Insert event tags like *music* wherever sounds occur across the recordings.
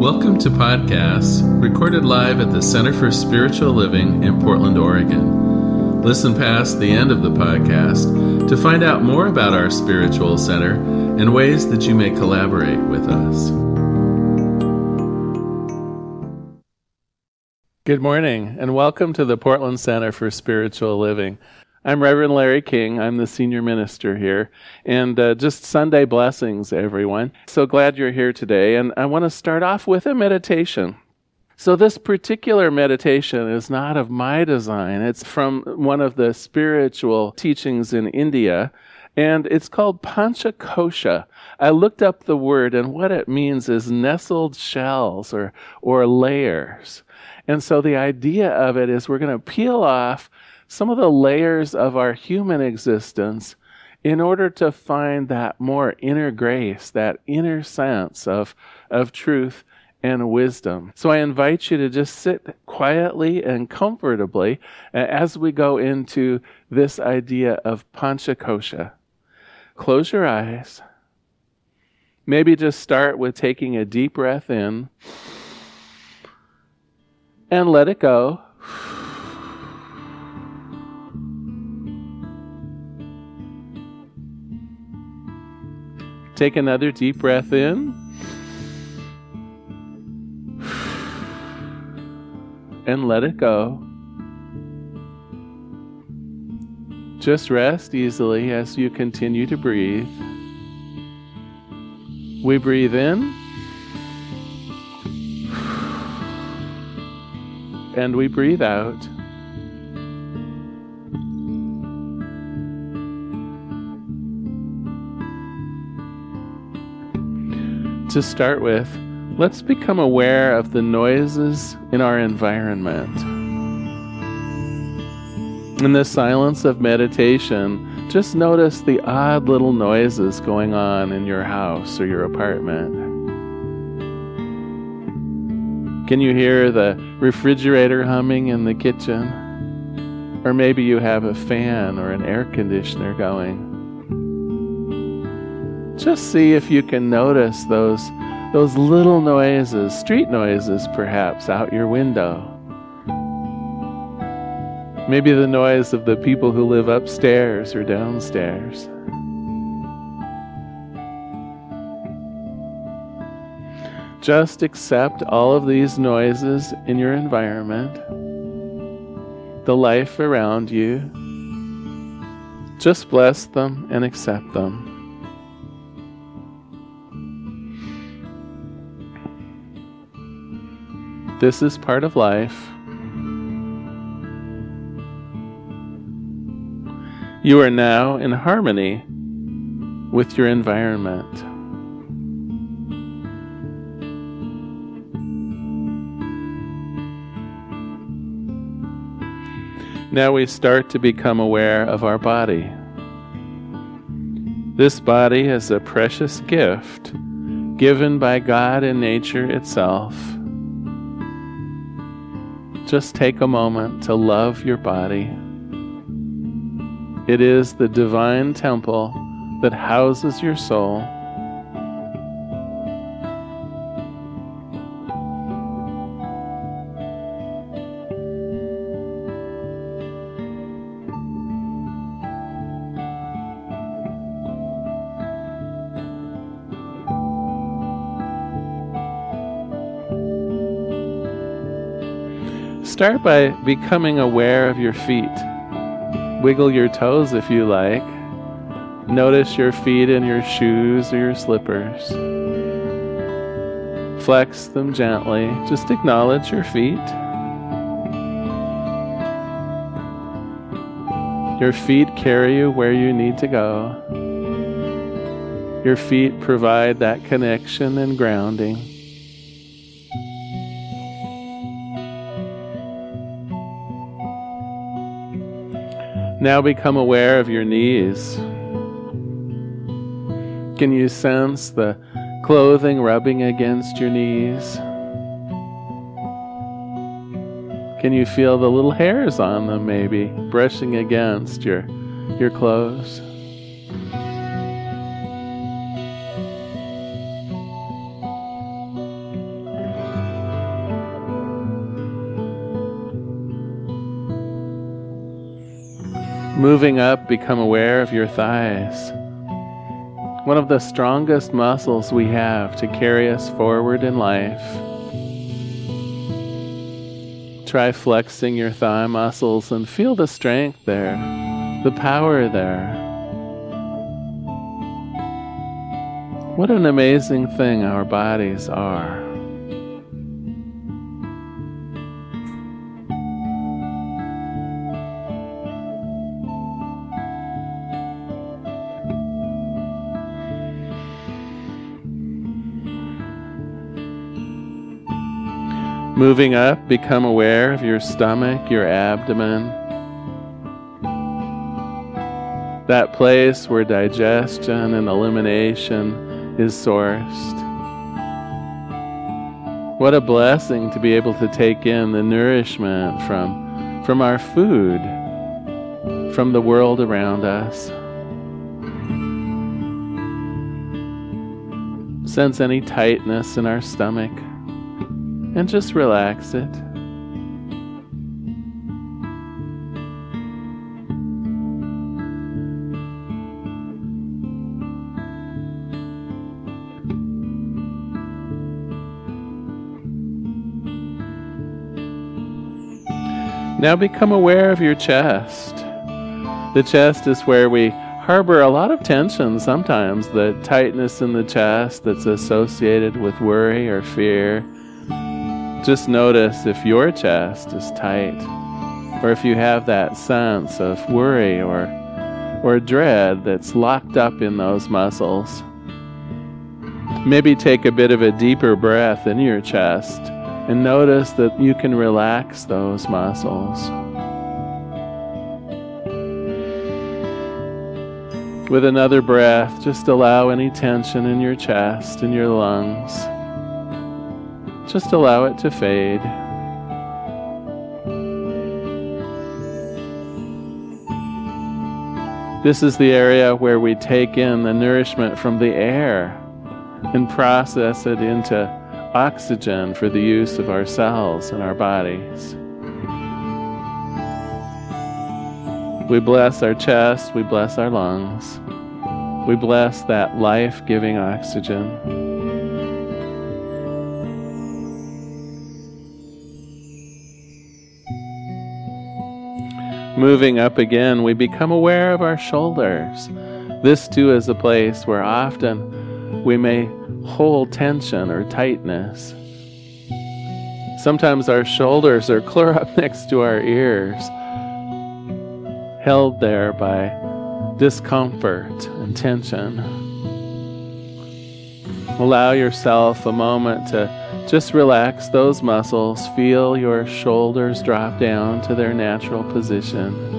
Welcome to podcasts recorded live at the Center for Spiritual Living in Portland, Oregon. Listen past the end of the podcast to find out more about our spiritual center and ways that you may collaborate with us. Good morning, and welcome to the Portland Center for Spiritual Living. I'm Reverend Larry King. I'm the senior minister here. And uh, just Sunday blessings, everyone. So glad you're here today. And I want to start off with a meditation. So, this particular meditation is not of my design, it's from one of the spiritual teachings in India. And it's called Panchakosha. I looked up the word, and what it means is nestled shells or, or layers. And so the idea of it is we're going to peel off some of the layers of our human existence in order to find that more inner grace, that inner sense of, of truth and wisdom. So I invite you to just sit quietly and comfortably uh, as we go into this idea of Panchakosha. Close your eyes. Maybe just start with taking a deep breath in and let it go. Take another deep breath in. And let it go. Just rest easily as you continue to breathe. We breathe in. And we breathe out. To start with, let's become aware of the noises in our environment. In the silence of meditation, just notice the odd little noises going on in your house or your apartment. Can you hear the refrigerator humming in the kitchen? Or maybe you have a fan or an air conditioner going. Just see if you can notice those, those little noises, street noises perhaps, out your window. Maybe the noise of the people who live upstairs or downstairs. Just accept all of these noises in your environment, the life around you. Just bless them and accept them. This is part of life. You are now in harmony with your environment. Now we start to become aware of our body. This body is a precious gift given by God and nature itself. Just take a moment to love your body. It is the divine temple that houses your soul. Start by becoming aware of your feet. Wiggle your toes if you like. Notice your feet in your shoes or your slippers. Flex them gently. Just acknowledge your feet. Your feet carry you where you need to go. Your feet provide that connection and grounding. Now become aware of your knees. Can you sense the clothing rubbing against your knees? Can you feel the little hairs on them maybe brushing against your your clothes? Moving up, become aware of your thighs. One of the strongest muscles we have to carry us forward in life. Try flexing your thigh muscles and feel the strength there, the power there. What an amazing thing our bodies are. Moving up, become aware of your stomach, your abdomen. That place where digestion and elimination is sourced. What a blessing to be able to take in the nourishment from, from our food, from the world around us. Sense any tightness in our stomach and just relax it. Now become aware of your chest. The chest is where we harbor a lot of tension sometimes, the tightness in the chest that's associated with worry or fear just notice if your chest is tight or if you have that sense of worry or, or dread that's locked up in those muscles. Maybe take a bit of a deeper breath in your chest and notice that you can relax those muscles. With another breath, just allow any tension in your chest and your lungs just allow it to fade. This is the area where we take in the nourishment from the air and process it into oxygen for the use of our cells and our bodies. We bless our chest, we bless our lungs, we bless that life giving oxygen. Moving up again, we become aware of our shoulders. This too is a place where often we may hold tension or tightness. Sometimes our shoulders are clear up *laughs* next to our ears, held there by discomfort and tension. Allow yourself a moment to just relax those muscles. Feel your shoulders drop down to their natural position.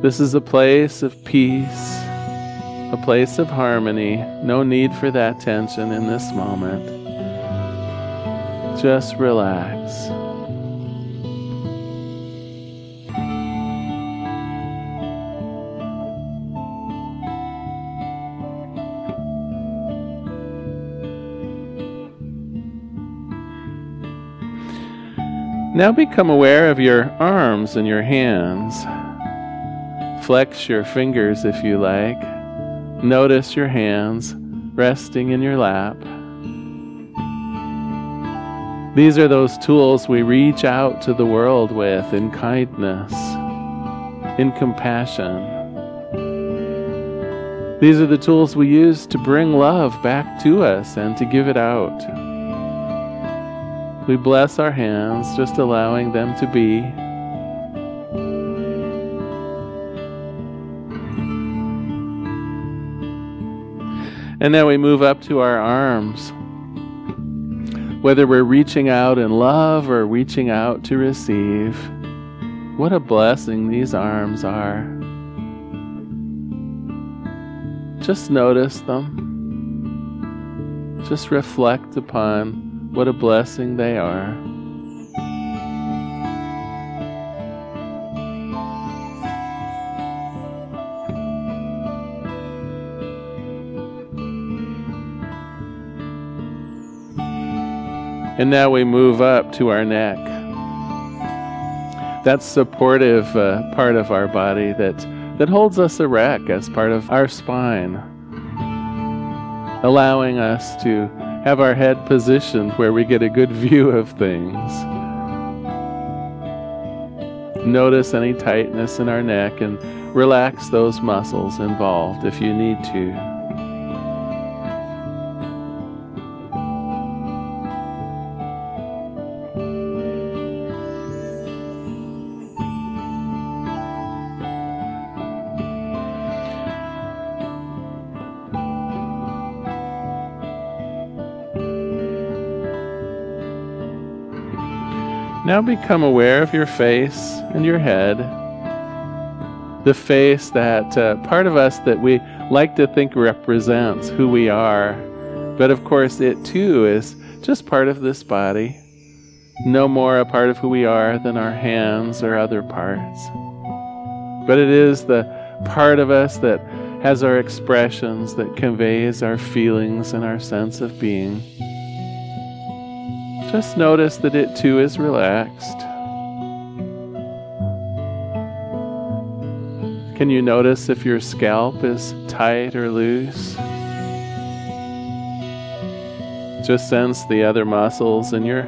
This is a place of peace, a place of harmony. No need for that tension in this moment. Just relax. Now become aware of your arms and your hands. Flex your fingers if you like. Notice your hands resting in your lap. These are those tools we reach out to the world with in kindness, in compassion. These are the tools we use to bring love back to us and to give it out. We bless our hands, just allowing them to be. And then we move up to our arms. Whether we're reaching out in love or reaching out to receive, what a blessing these arms are. Just notice them. Just reflect upon what a blessing they are. And now we move up to our neck. that supportive uh, part of our body that, that holds us erect as part of our spine, allowing us to have our head positioned where we get a good view of things. Notice any tightness in our neck and relax those muscles involved if you need to. Now become aware of your face and your head. The face, that uh, part of us that we like to think represents who we are. But of course, it too is just part of this body. No more a part of who we are than our hands or other parts. But it is the part of us that has our expressions, that conveys our feelings and our sense of being. Just notice that it too is relaxed. Can you notice if your scalp is tight or loose? Just sense the other muscles in your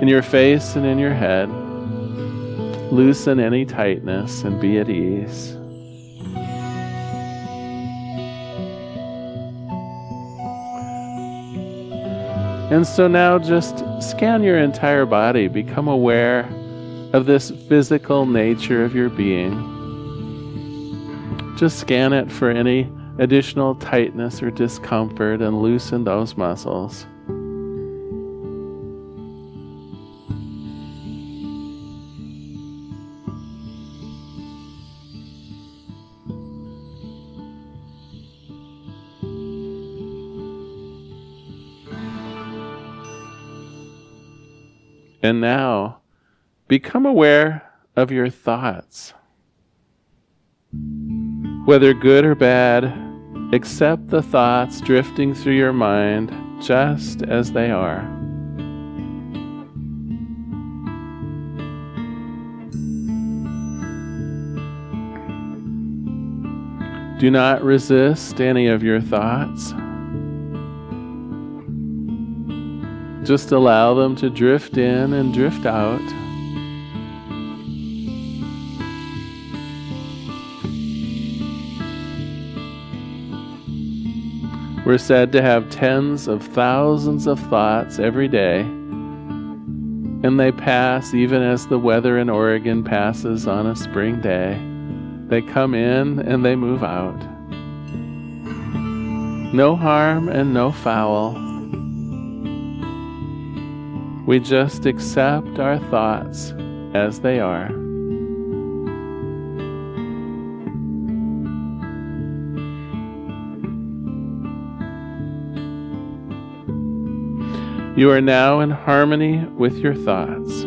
in your face and in your head. Loosen any tightness and be at ease. And so now just scan your entire body, become aware of this physical nature of your being. Just scan it for any additional tightness or discomfort and loosen those muscles. And now, become aware of your thoughts. Whether good or bad, accept the thoughts drifting through your mind just as they are. Do not resist any of your thoughts. Just allow them to drift in and drift out. We're said to have tens of thousands of thoughts every day, and they pass even as the weather in Oregon passes on a spring day. They come in and they move out. No harm and no foul. We just accept our thoughts as they are. You are now in harmony with your thoughts.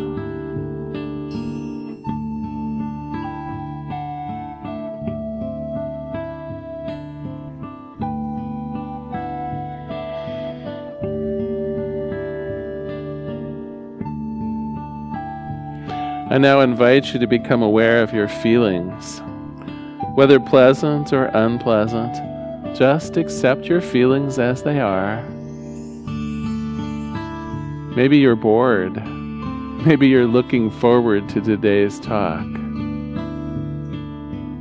I now invite you to become aware of your feelings. Whether pleasant or unpleasant, just accept your feelings as they are. Maybe you're bored. Maybe you're looking forward to today's talk.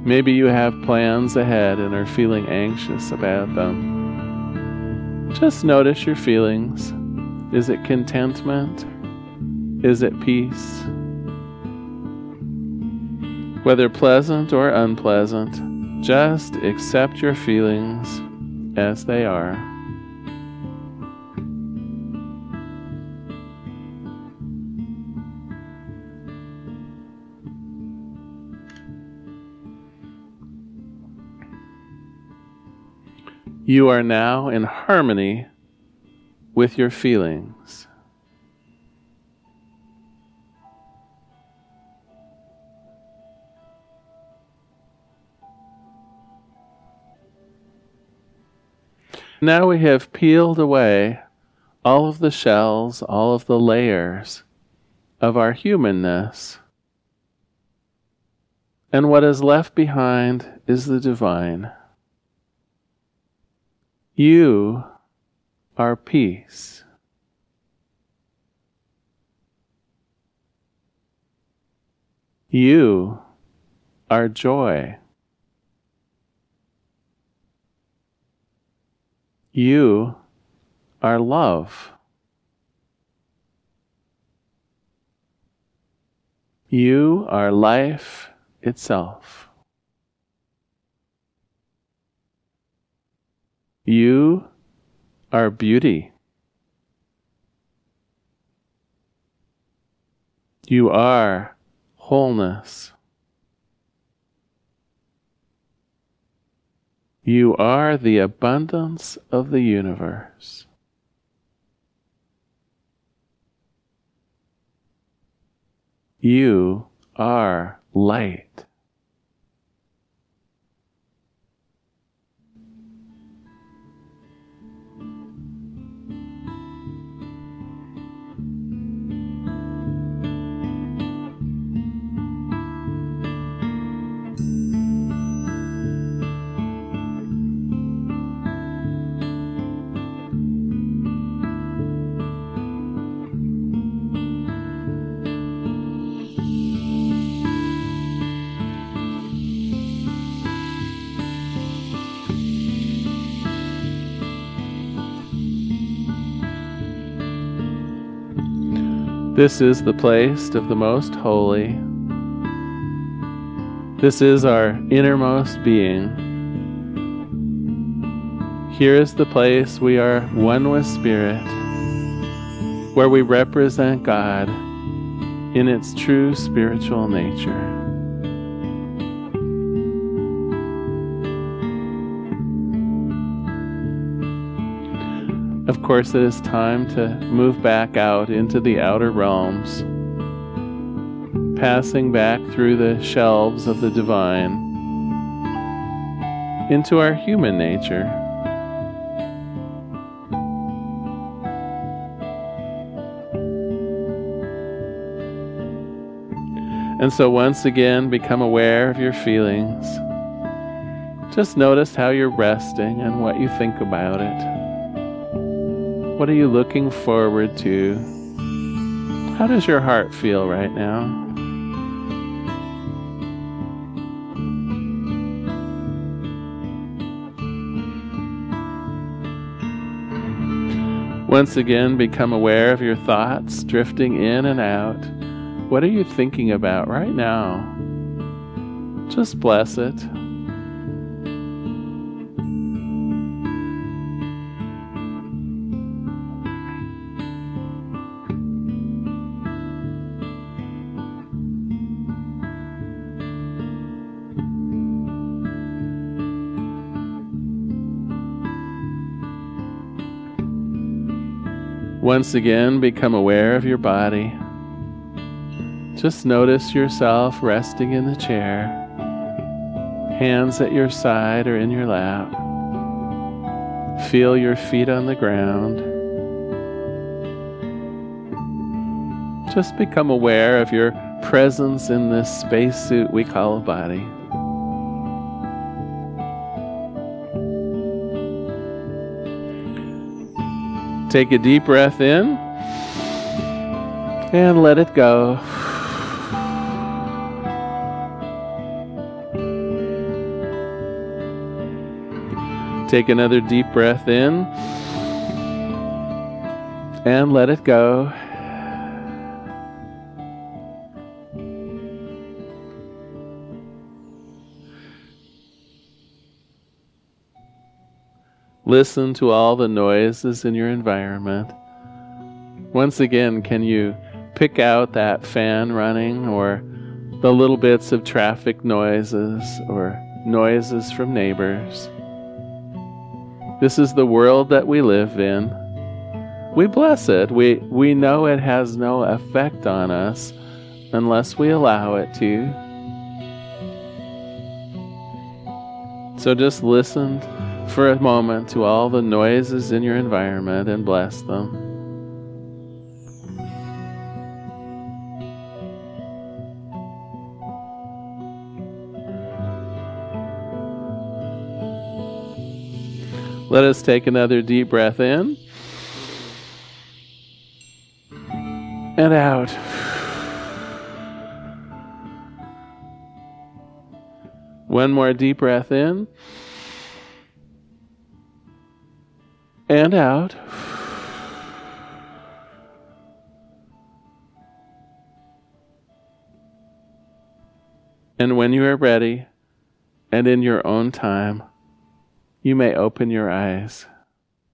Maybe you have plans ahead and are feeling anxious about them. Just notice your feelings. Is it contentment? Is it peace? Whether pleasant or unpleasant, just accept your feelings as they are. You are now in harmony with your feelings. Now we have peeled away all of the shells, all of the layers of our humanness. And what is left behind is the divine. You are peace. You are joy. You are love. You are life itself. You are beauty. You are wholeness. You are the abundance of the universe. You are light. This is the place of the most holy. This is our innermost being. Here is the place we are one with Spirit, where we represent God in its true spiritual nature. Of course, it is time to move back out into the outer realms, passing back through the shelves of the divine into our human nature. And so, once again, become aware of your feelings. Just notice how you're resting and what you think about it. What are you looking forward to? How does your heart feel right now? Once again, become aware of your thoughts drifting in and out. What are you thinking about right now? Just bless it. Once again, become aware of your body. Just notice yourself resting in the chair, hands at your side or in your lap. Feel your feet on the ground. Just become aware of your presence in this spacesuit we call a body. Take a deep breath in and let it go. Take another deep breath in and let it go. Listen to all the noises in your environment. Once again, can you pick out that fan running or the little bits of traffic noises or noises from neighbors? This is the world that we live in. We bless it. We, we know it has no effect on us unless we allow it to. So just listen for a moment to all the noises in your environment and bless them. Let us take another deep breath in and out. One more deep breath in. And out. And when you are ready and in your own time, you may open your eyes.